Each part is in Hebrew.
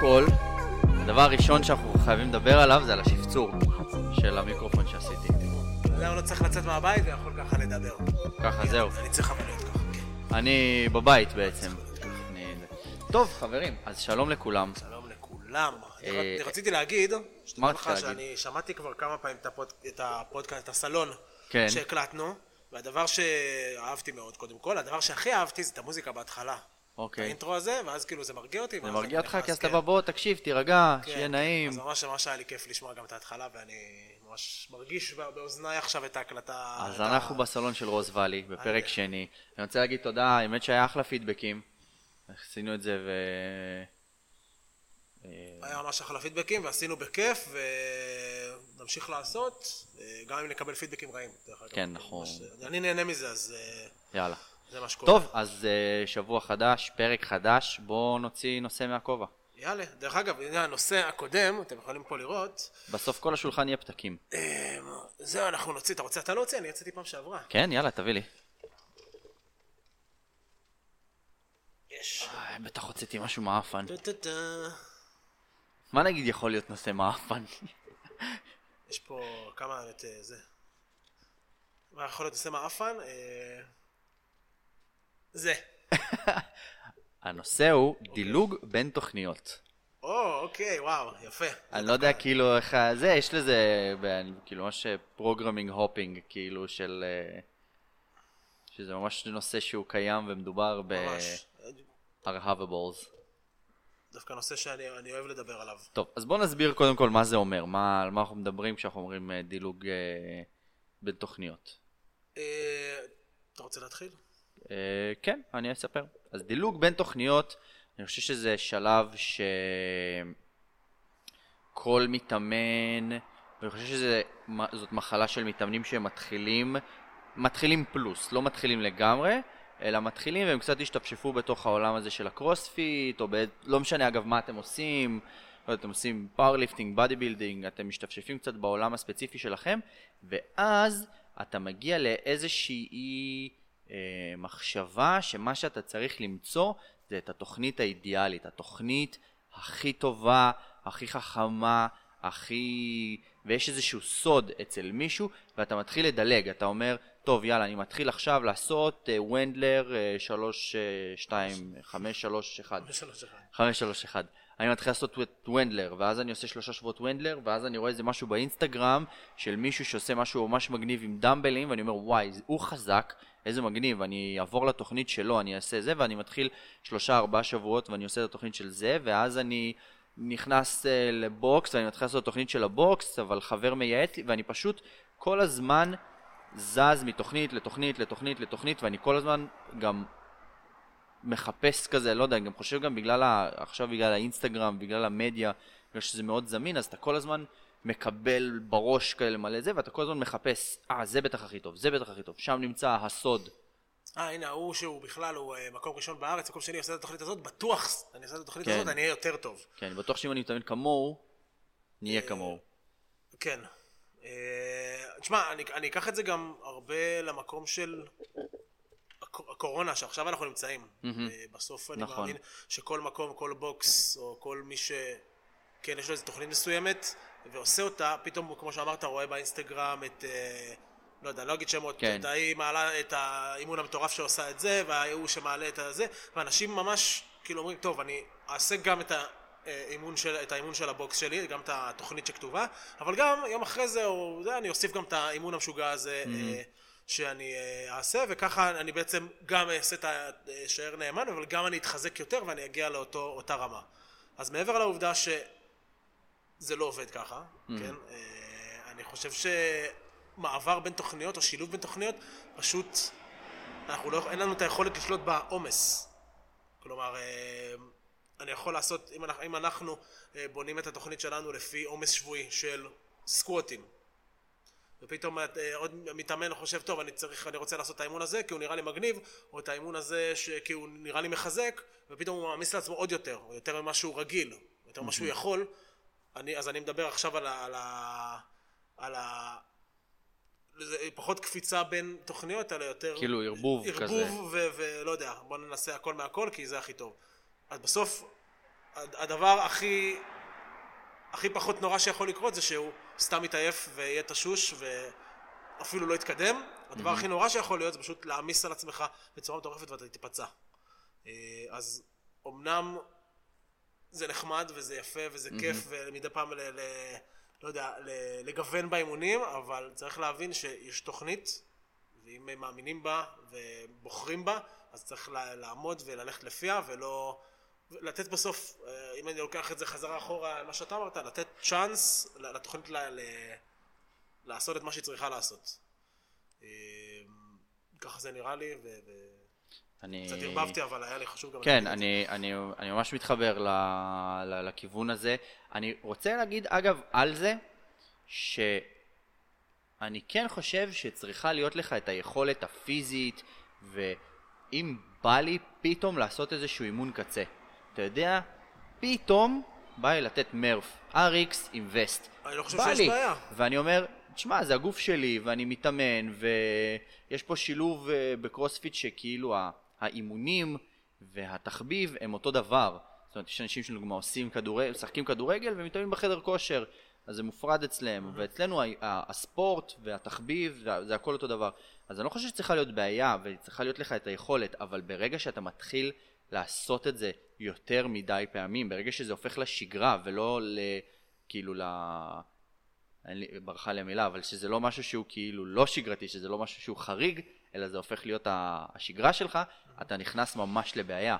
כל, הדבר הראשון שאנחנו חייבים לדבר עליו זה על השפצור של המיקרופון שעשיתי. למה לא צריך לצאת מהבית ויכול ככה לדבר? ככה זהו. אני צריך להיות ככה, כן. אני בבית בעצם. טוב, חברים, אז שלום לכולם. שלום לכולם. אני אה, רציתי להגיד, שתדע לך שאני שמעתי כבר כמה פעמים את הפוד- את הפודקאסט, את הסלון כן. שהקלטנו, והדבר שאהבתי מאוד קודם כל, הדבר שהכי אהבתי זה את המוזיקה בהתחלה. אוקיי. האינטרו הזה, ואז כאילו זה מרגיע אותי. זה מרגיע אותך? כי אז אתה כן. בא בוא, תקשיב, תירגע, כן. שיהיה נעים. אז ממש ממש היה לי כיף לשמוע גם את ההתחלה, ואני ממש מרגיש בא- באוזניי עכשיו את ההקלטה. אז אנחנו בסלון של רוז ואלי, בפרק. שני. אני רוצה להגיד תודה, האמת שהיה אחלה פידבקים. עשינו את זה ו... אה, היה ממש אחלה פידבקים, ועשינו בכיף, ונמשיך לעשות, אה, גם אם נקבל פידבקים רעים, דרך אגב. כן, אנחנו- ממש, אני נהנה מזה, אז אה, יאללה. זה מה שקורה. טוב, אז אה, שבוע חדש, פרק חדש, בואו נוציא נושא מהכובע. יאללה, דרך אגב, הנה הנושא הקודם, אתם יכולים פה לראות, בסוף כל השולחן יהיה פתקים. אה, זהו, אנחנו נוציא, אתה רוצה אתה להוציא? אני יצאתי פעם שעברה. כן, יאללה, תביא לי. יש. אה, בטח הוצאתי משהו מעפן. מה נגיד יכול להיות נושא מעפן? יש פה כמה, את אה, זה. מה יכול להיות נושא מעפן? אה, זה. הנושא הוא דילוג בין תוכניות. או, אוקיי, וואו, יפה. אני לא יודע כאילו איך זה, יש לזה, ב- כאילו ממש programming hopping, כאילו של... אה, שזה ממש נושא שהוא קיים ומדובר ממש. ב-Arhavables. דווקא נושא שאני אני אוהב לדבר עליו. טוב, אז בואו נסביר קודם כל מה זה אומר, מה, על מה אנחנו מדברים כשאנחנו אומרים אה, דילוג אה, בין תוכניות. אה, אתה רוצה להתחיל? אה, כן, אני אספר. אז דילוג בין תוכניות, אני חושב שזה שלב שכל מתאמן, ואני חושב שזאת מחלה של מתאמנים שמתחילים, מתחילים פלוס, לא מתחילים לגמרי, אלא מתחילים והם קצת השתפשפו בתוך העולם הזה של הקרוספיט, או ב... לא משנה אגב מה אתם עושים, לא יודע, אתם עושים powerlifting, bodybuilding, אתם משתפשפים קצת בעולם הספציפי שלכם, ואז אתה מגיע לאיזושהי אה, מחשבה שמה שאתה צריך למצוא זה את התוכנית האידיאלית, התוכנית הכי טובה, הכי חכמה, הכי... ויש איזשהו סוד אצל מישהו, ואתה מתחיל לדלג, אתה אומר, טוב יאללה, אני מתחיל עכשיו לעשות אה, ונדלר 3, 2, 5, 3, 1. בשלוש אחד. 531. אני מתחיל לעשות את ונדלר, ואז אני עושה שלושה שבועות ונדלר, ואז אני רואה איזה משהו באינסטגרם של מישהו שעושה משהו ממש מגניב עם דמבלים, ואני אומר, וואי, הוא חזק, איזה מגניב, אני אעבור לתוכנית שלו, אני אעשה זה, ואני מתחיל שלושה ארבעה שבועות, ואני עושה את התוכנית של זה, ואז אני נכנס uh, לבוקס, ואני מתחיל לעשות את התוכנית של הבוקס, אבל חבר מייעץ לי, ואני פשוט כל הזמן זז מתוכנית לתוכנית לתוכנית לתוכנית, ואני כל הזמן גם מחפש כזה, לא יודע, אני גם חושב גם בגלל, ה... עכשיו בגלל האינסטגרם, בגלל המדיה, בגלל שזה מאוד זמין, אז אתה כל הזמן מקבל בראש כאלה מלא זה, ואתה כל הזמן מחפש, אה, זה בטח הכי טוב, זה בטח הכי טוב, שם נמצא הסוד. אה, הנה, ההוא שהוא בכלל, הוא אה, מקום ראשון בארץ, מקום שני עושה את התוכנית הזאת, בטוח, אני אעשה את התוכנית כן. הזאת, אני אהיה יותר טוב. כן, אני בטוח שאם אני מתאמן כמוהו, נהיה כמוהו. כן. תשמע, אני, אני אקח את זה גם הרבה למקום של הק- הקורונה, שעכשיו אנחנו נמצאים. אה, בסוף אני נכון. מאמין שכל מקום, כל בוקס, או כל מי ש... כן, יש לו איזו תוכנית מסוימת, ועושה אותה, פתאום, כמו שאמרת, רואה באינסטגרם את... אה, לא יודע, לא אגיד שמות, כן. ההיא מעלה את האימון המטורף שעושה את זה, וההוא שמעלה את הזה, ואנשים ממש כאילו אומרים, טוב, אני אעשה גם את האימון של, את האימון של הבוקס שלי, גם את התוכנית שכתובה, אבל גם יום אחרי זה, או זה, אני אוסיף גם את האימון המשוגע הזה אה, שאני אה, אעשה, וככה אני בעצם גם אעשה את ה... אשאר נאמן, אבל גם אני אתחזק יותר ואני אגיע לאותה רמה. אז מעבר לעובדה שזה לא עובד ככה, כן? אה, אני חושב שמעבר בין תוכניות או שילוב בין תוכניות, פשוט אנחנו לא, אין לנו את היכולת לשלוט בעומס. כלומר, אה, אני יכול לעשות, אם אנחנו, אם אנחנו אה, בונים את התוכנית שלנו לפי עומס שבועי של סקווטים, ופתאום אה, עוד מתאמן חושב, טוב, אני צריך, אני רוצה לעשות את האימון הזה כי הוא נראה לי מגניב, או את האימון הזה ש... כי הוא נראה לי מחזק, ופתאום הוא מעמיס לעצמו עוד יותר, או יותר ממה שהוא רגיל, יותר ממה שהוא יכול, אני, אז אני מדבר עכשיו על ה... על ה, על ה זה פחות קפיצה בין תוכניות, אלא יותר... כאילו ערבוב כזה. ערבוב ולא יודע, בוא ננסה הכל מהכל, כי זה הכי טוב. אז בסוף, הדבר הכי, הכי פחות נורא שיכול לקרות זה שהוא סתם יתעייף ויהיה תשוש ואפילו לא יתקדם. הדבר הכי נורא שיכול להיות זה פשוט להעמיס על עצמך בצורה מטורפת ואתה תיפצע. אה, אז אמנם זה נחמד וזה יפה וזה כיף ומדי פעם ל... ל לא יודע, לגוון באימונים, אבל צריך להבין שיש תוכנית, ואם הם מאמינים בה ובוחרים בה, אז צריך לעמוד וללכת לפיה, ולא... לתת בסוף, אה, אם אני לוקח את זה חזרה אחורה, מה שאתה אמרת, לתת צ'אנס לתוכנית ל... ל... לעשות את מה שהיא צריכה לעשות. אה, ככה זה נראה לי, ו... אני... קצת ערבבתי, אבל היה לי חשוב גם... כן, אני, אני, אני ממש מתחבר ל, ל, לכיוון הזה. אני רוצה להגיד, אגב, על זה, שאני כן חושב שצריכה להיות לך את היכולת הפיזית, ואם בא לי פתאום לעשות איזשהו אימון קצה. אתה יודע, פתאום בא לי לתת מרף, RX עם וסט. אני לא חושב שיש לי. בעיה. ואני אומר, תשמע, זה הגוף שלי, ואני מתאמן, ויש פה שילוב אה, בקרוספיט שכאילו האימונים והתחביב הם אותו דבר. זאת אומרת, יש אנשים שלדוגמה עושים כדורגל, משחקים כדורגל ומתאמנים בחדר כושר, אז זה מופרד אצלם, mm-hmm. ואצלנו הספורט והתחביב זה הכל אותו דבר. אז אני לא חושב שצריכה להיות בעיה וצריכה להיות לך את היכולת, אבל ברגע שאתה מתחיל לעשות את זה יותר מדי פעמים, ברגע שזה הופך לשגרה ולא ל... כאילו ל... אין לי, ברכה לי המילה, אבל שזה לא משהו שהוא כאילו לא שגרתי, שזה לא משהו שהוא חריג, אלא זה הופך להיות השגרה שלך, אתה נכנס ממש לבעיה.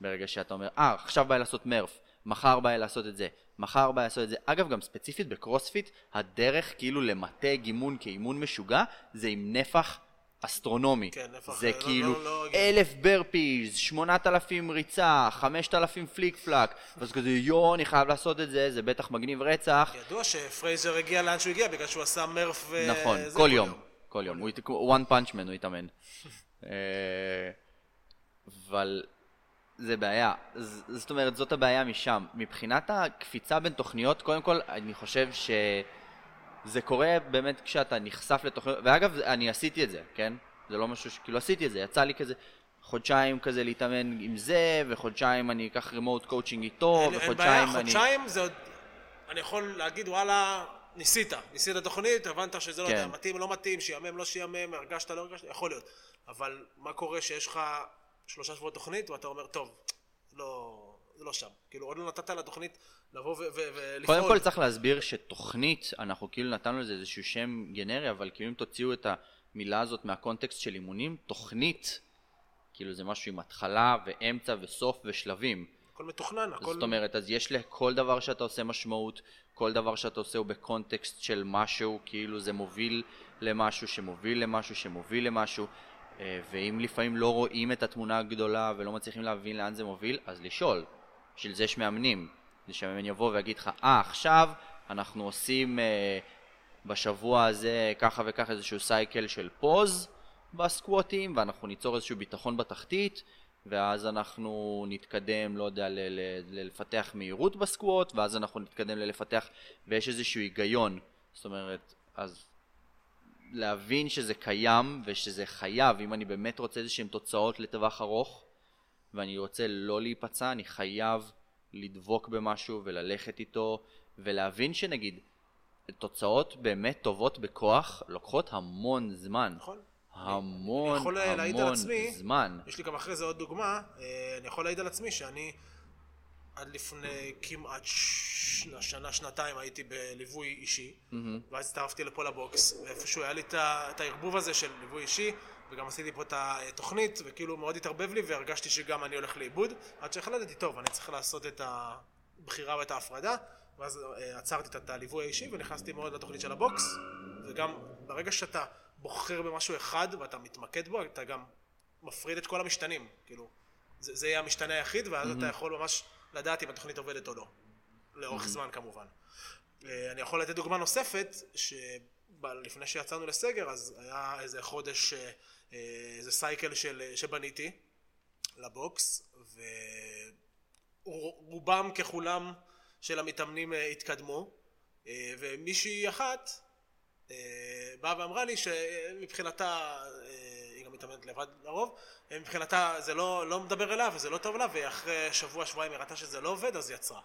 ברגע שאתה אומר, אה, ah, עכשיו בא לי לעשות מרף, מחר בא לי לעשות את זה, מחר בא לי לעשות את זה. אגב, גם ספציפית בקרוספיט, הדרך כאילו למטה גימון כאימון משוגע, זה עם נפח אסטרונומי. כן, נפח... זה לא, כאילו לא, לא, אלף burpees, שמונת אלפים ריצה, חמשת אלפים flick flack, ואז כזה יואו, אני חייב לעשות את זה, זה בטח מגניב רצח. ידוע שפרייזר הגיע לאן שהוא הגיע, בגלל שהוא עשה Murph ו... נכון, כל יום. כל יום, הוא one punch man הוא התאמן. אה, אבל זה בעיה, זאת אומרת זאת הבעיה משם. מבחינת הקפיצה בין תוכניות, קודם כל אני חושב שזה קורה באמת כשאתה נחשף לתוכניות, ואגב אני עשיתי את זה, כן? זה לא משהו שכאילו עשיתי את זה, יצא לי כזה חודשיים כזה להתאמן עם זה, וחודשיים אני אקח remote coaching איתו, וחודשיים אני... חודשיים זה עוד... אני יכול להגיד וואלה ניסית, ניסית תוכנית, הבנת שזה לא יודע, כן. מתאים, לא מתאים, שעמם, לא שעמם, הרגשת, לא הרגשת, יכול להיות. אבל מה קורה שיש לך שלושה שבועות תוכנית, ואתה אומר, טוב, לא, זה לא שם. כאילו, עוד לא נתת לתוכנית לבוא ולפעול. קודם כל צריך להסביר שתוכנית, אנחנו כאילו נתנו לזה איזשהו שם גנרי, אבל כאילו אם תוציאו את המילה הזאת מהקונטקסט של אימונים, תוכנית, כאילו זה משהו עם התחלה ואמצע וסוף ושלבים. הכל מתוכנן, הכל... זאת אומרת, אז יש לכל דבר שאתה עושה משמעות, כל דבר שאתה עושה הוא בקונטקסט של משהו, כאילו זה מוביל למשהו שמוביל למשהו שמוביל למשהו, אה, ואם לפעמים לא רואים את התמונה הגדולה ולא מצליחים להבין לאן זה מוביל, אז לשאול. בשביל זה יש מאמנים. זה שהמאמן יבוא ויגיד לך, אה, ah, עכשיו אנחנו עושים אה, בשבוע הזה ככה וככה איזשהו סייקל של פוז בסקווטים, ואנחנו ניצור איזשהו ביטחון בתחתית, ואז אנחנו נתקדם, לא יודע, לפתח מהירות בסקווט, ואז אנחנו נתקדם ללפתח, ויש איזשהו היגיון. זאת אומרת, אז להבין שזה קיים ושזה חייב, אם אני באמת רוצה איזשהן תוצאות לטווח ארוך, ואני רוצה לא להיפצע, אני חייב לדבוק במשהו וללכת איתו, ולהבין שנגיד, תוצאות באמת טובות בכוח לוקחות המון זמן. נכון. המון אני יכול המון להעיד על עצמי, זמן. יש לי גם אחרי זה עוד דוגמה, אה, אני יכול להעיד על עצמי שאני עד לפני כמעט שנה, שנתיים הייתי בליווי אישי, mm-hmm. ואז הצטרפתי לפה לבוקס, ואיפשהו היה לי את הערבוב הזה של ליווי אישי, וגם עשיתי פה את התוכנית, וכאילו מאוד התערבב לי, והרגשתי שגם אני הולך לאיבוד, עד שהחלטתי, טוב, אני צריך לעשות את הבחירה ואת ההפרדה, ואז אה, עצרתי את הליווי האישי ונכנסתי מאוד לתוכנית של הבוקס, וגם ברגע שאתה בוחר במשהו אחד ואתה מתמקד בו, אתה גם מפריד את כל המשתנים, כאילו, זה, זה יהיה המשתנה היחיד, ואז mm-hmm. אתה יכול ממש לדעת אם התוכנית עובדת או לא, לאורך mm-hmm. זמן כמובן. אה, אני יכול לתת דוגמה נוספת, שלפני שיצאנו לסגר, אז היה איזה חודש, אה, איזה סייקל של, שבניתי לבוקס, ורובם ככולם של המתאמנים אה, התקדמו, אה, ומישהי אחת אה, באה ואמרה לי שמבחינתה, אה, היא גם מתאמנת לבד לרוב, אה, מבחינתה זה לא, לא מדבר אליה וזה לא טוב לה, ואחרי שבוע שבועיים היא ראתה שזה לא עובד, אז יצרה.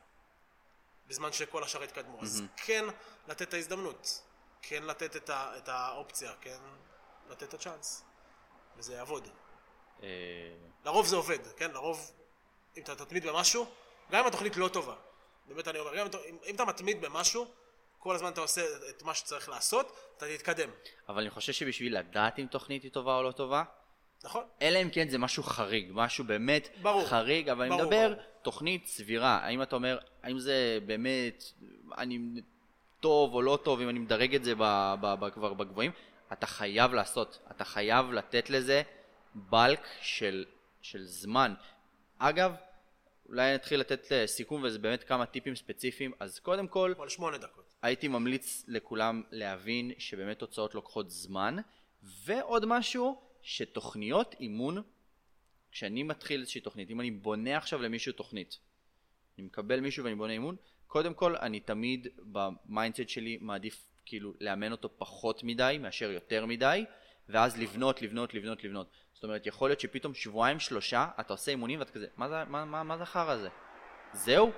בזמן שכל השאר התקדמו. אז כן לתת את ההזדמנות, כן לתת את, ה, את האופציה, כן לתת את הצ'אנס, וזה יעבוד. אה, לרוב זה עובד, כן? לרוב, אם אתה תתמיד במשהו, גם אם התוכנית לא טובה, באמת אני אומר, גם אם, אם אתה מתמיד במשהו, כל הזמן אתה עושה את מה שצריך לעשות, אתה תתקדם, אבל אני חושב שבשביל לדעת אם תוכנית היא טובה או לא טובה, נכון? אלא אם כן זה משהו חריג, משהו באמת ברור. חריג, אבל ברור, אני מדבר ברור. תוכנית סבירה. האם אתה אומר, האם זה באמת, אני טוב או לא טוב, אם אני מדרג את זה ב, ב, ב, כבר בגבוהים, אתה חייב לעשות, אתה חייב לתת לזה בלק של, של זמן. אגב, אולי נתחיל לתת אה, סיכום וזה באמת כמה טיפים ספציפיים. אז קודם כל, על שמונה דקות. הייתי ממליץ לכולם להבין שבאמת תוצאות לוקחות זמן, ועוד משהו, שתוכניות אימון, כשאני מתחיל איזושהי תוכנית, אם אני בונה עכשיו למישהו תוכנית, אני מקבל מישהו ואני בונה אימון, קודם כל אני תמיד ב mindset שלי מעדיף כאילו לאמן אותו פחות מדי מאשר יותר מדי, ואז לבנות, לבנות, לבנות, לבנות. זאת אומרת, יכול להיות שפתאום שבועיים שלושה אתה עושה אימונים ואתה כזה, מה זה, מה, מה, מה זה החרא הזה? זהו?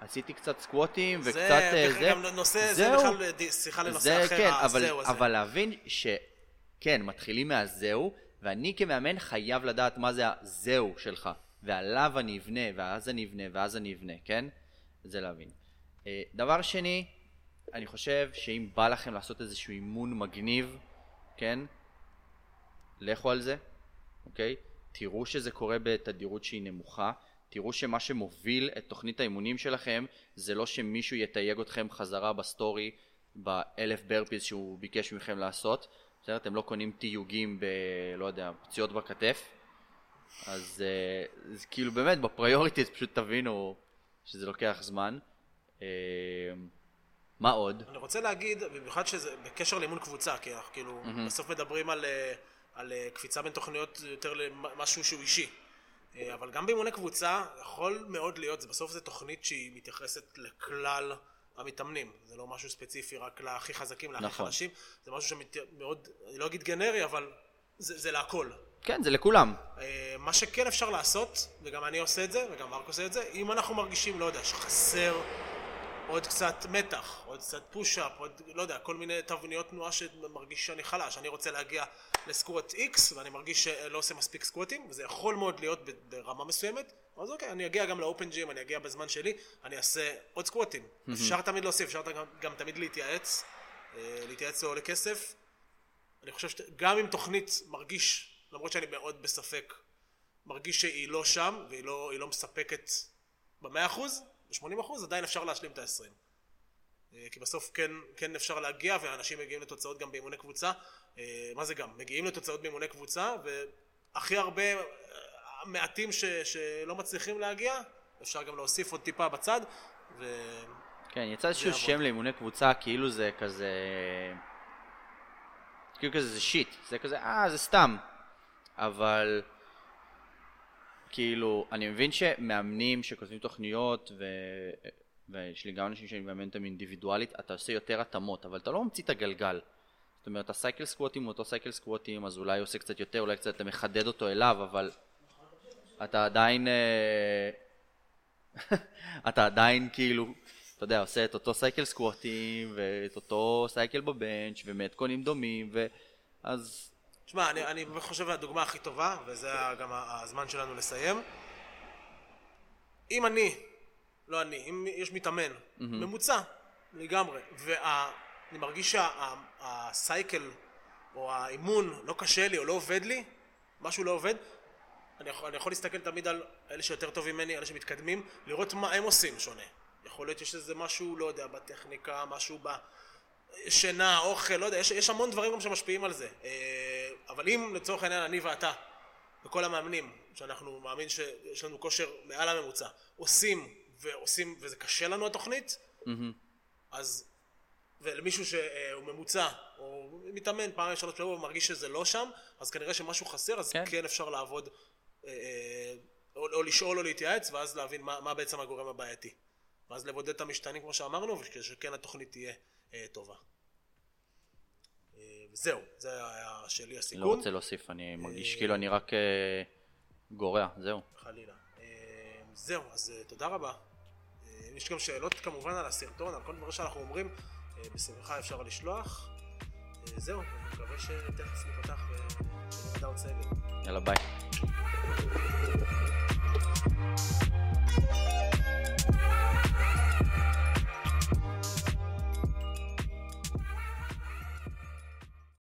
עשיתי קצת סקוואטים וקצת זה, אה, בכלל זה, גם נושא, זה זהו. בכלל ד- שיחה לנושא זה אחר, כן, אבל, הזהו הזה. אבל להבין שכן, מתחילים מהזהו, ואני כמאמן חייב לדעת מה זה הזהו שלך, ועליו אני אבנה, ואז אני אבנה, ואז אני אבנה, כן? זה להבין. אה, דבר שני, אני חושב שאם בא לכם לעשות איזשהו אימון מגניב, כן? לכו על זה, אוקיי? תראו שזה קורה בתדירות שהיא נמוכה, תראו שמה שמוביל את תוכנית האימונים שלכם זה לא שמישהו יתייג אתכם חזרה בסטורי באלף burpees שהוא ביקש מכם לעשות, בסדר? אתם לא קונים תיוגים ב... לא יודע, פציעות בכתף, אז, אה, אז כאילו באמת ב priorities פשוט תבינו שזה לוקח זמן. אה, מה עוד? אני רוצה להגיד, במיוחד שזה בקשר לאימון קבוצה, כי אנחנו כאילו בסוף מדברים על, אה, על אה, קפיצה בין תוכניות יותר למשהו שהוא אישי. אבל גם באימוני קבוצה יכול מאוד להיות, בסוף זו תוכנית שהיא מתייחסת לכלל המתאמנים. זה לא משהו ספציפי רק להכי חזקים, להכי נכון. חלשים. זה משהו שמאוד, אני לא אגיד גנרי, אבל זה, זה להכל. כן, זה לכולם. מה שכן אפשר לעשות, וגם אני עושה את זה, וגם מרק עושה את זה, אם אנחנו מרגישים, לא יודע, שחסר עוד קצת מתח, עוד קצת פוש-אפ, עוד, לא יודע, כל מיני תבניות תנועה שמרגיש שאני חלש. אני רוצה להגיע לסקווט X, ואני מרגיש שלא עושה מספיק סקווטים, וזה יכול מאוד להיות ברמה מסוימת, אז אוקיי, אני אגיע גם לאופן ג'ים, אני אגיע בזמן שלי, אני אעשה עוד סקווטים. אפשר תמיד להוסיף, אפשר גם, גם תמיד להתייעץ, אה, להתייעץ זה עולה כסף. אני חושב שגם אם תוכנית מרגיש, למרות שאני מאוד בספק, מרגיש שהיא לא שם, והיא לא, לא מספקת במאה אחוז, ב-80 אחוז, עדיין אפשר להשלים את ה-20. אה, כי בסוף כן, כן אפשר להגיע, ואנשים מגיעים לתוצאות גם באימוני קבוצה. אה, מה זה גם? מגיעים לתוצאות באימוני קבוצה, והכי הרבה אה, מעטים ש, שלא מצליחים להגיע, אפשר גם להוסיף עוד טיפה בצד, ו... כן, יצא איזשהו. שם לאימוני קבוצה, כאילו זה כזה... כאילו כזה זה שיט, זה כזה, אה, זה סתם. אבל... כאילו, אני מבין שמאמנים שכותבים תוכניות, ו... ויש לי גם אנשים שאני מאמן אותם אינדיבידואלית, אתה עושה יותר התאמות, אבל אתה לא ממציא את הגלגל. זאת אומרת, הסייקל סקווטים הוא אותו סייקל סקווטים, אז אולי עושה קצת יותר, אולי קצת אתה מחדד אותו אליו, אבל אתה עדיין... אה, אתה עדיין כאילו, אתה יודע, עושה את אותו סייקל סקווטים, ואת אותו סייקל בבנץ', ומתכונים דומים, ו... אז תשמע, אני, אני חושב הדוגמה הכי טובה, וזה גם הזמן שלנו לסיים. אם אני, לא אני, אם יש מתאמן, mm-hmm. ממוצע, לגמרי, ואני מרגיש שהסייקל או האימון לא קשה לי או לא עובד לי, משהו לא עובד, אני יכול, אני יכול להסתכל תמיד על אלה שיותר טובים ממני, אלה שמתקדמים, לראות מה הם עושים שונה. יכול להיות שיש איזה משהו, לא יודע, בטכניקה, משהו ב... שינה, אוכל, לא יודע, יש, יש המון דברים גם שמשפיעים על זה. אה, אבל אם לצורך העניין אני ואתה, וכל המאמנים, שאנחנו מאמין שיש לנו כושר מעל הממוצע, עושים ועושים, וזה קשה לנו התוכנית, אז, ולמישהו שהוא ממוצע, או מתאמן פעם שלוש פעמים ומרגיש שזה לא שם, אז כנראה שמשהו חסר, אז כן. כן, כן אפשר לעבוד, אה, אה, או, או לשאול או להתייעץ, ואז להבין מה, מה בעצם הגורם הבעייתי. ואז לבודד את המשתנים כמו שאמרנו, ושכן התוכנית תהיה אה, טובה. זהו, זה היה שלי הסיכון. לא רוצה להוסיף, אני מרגיש כאילו אני רק אה, גורע, זהו. חלילה. אה, זהו, אז אה, תודה רבה. יש גם שאלות כמובן על הסרטון, על כל דברים שאנחנו אומרים, בשמחה אפשר לשלוח. זהו, אני מקווה שטניס ייפתח ונדע עוד סגל. יאללה ביי.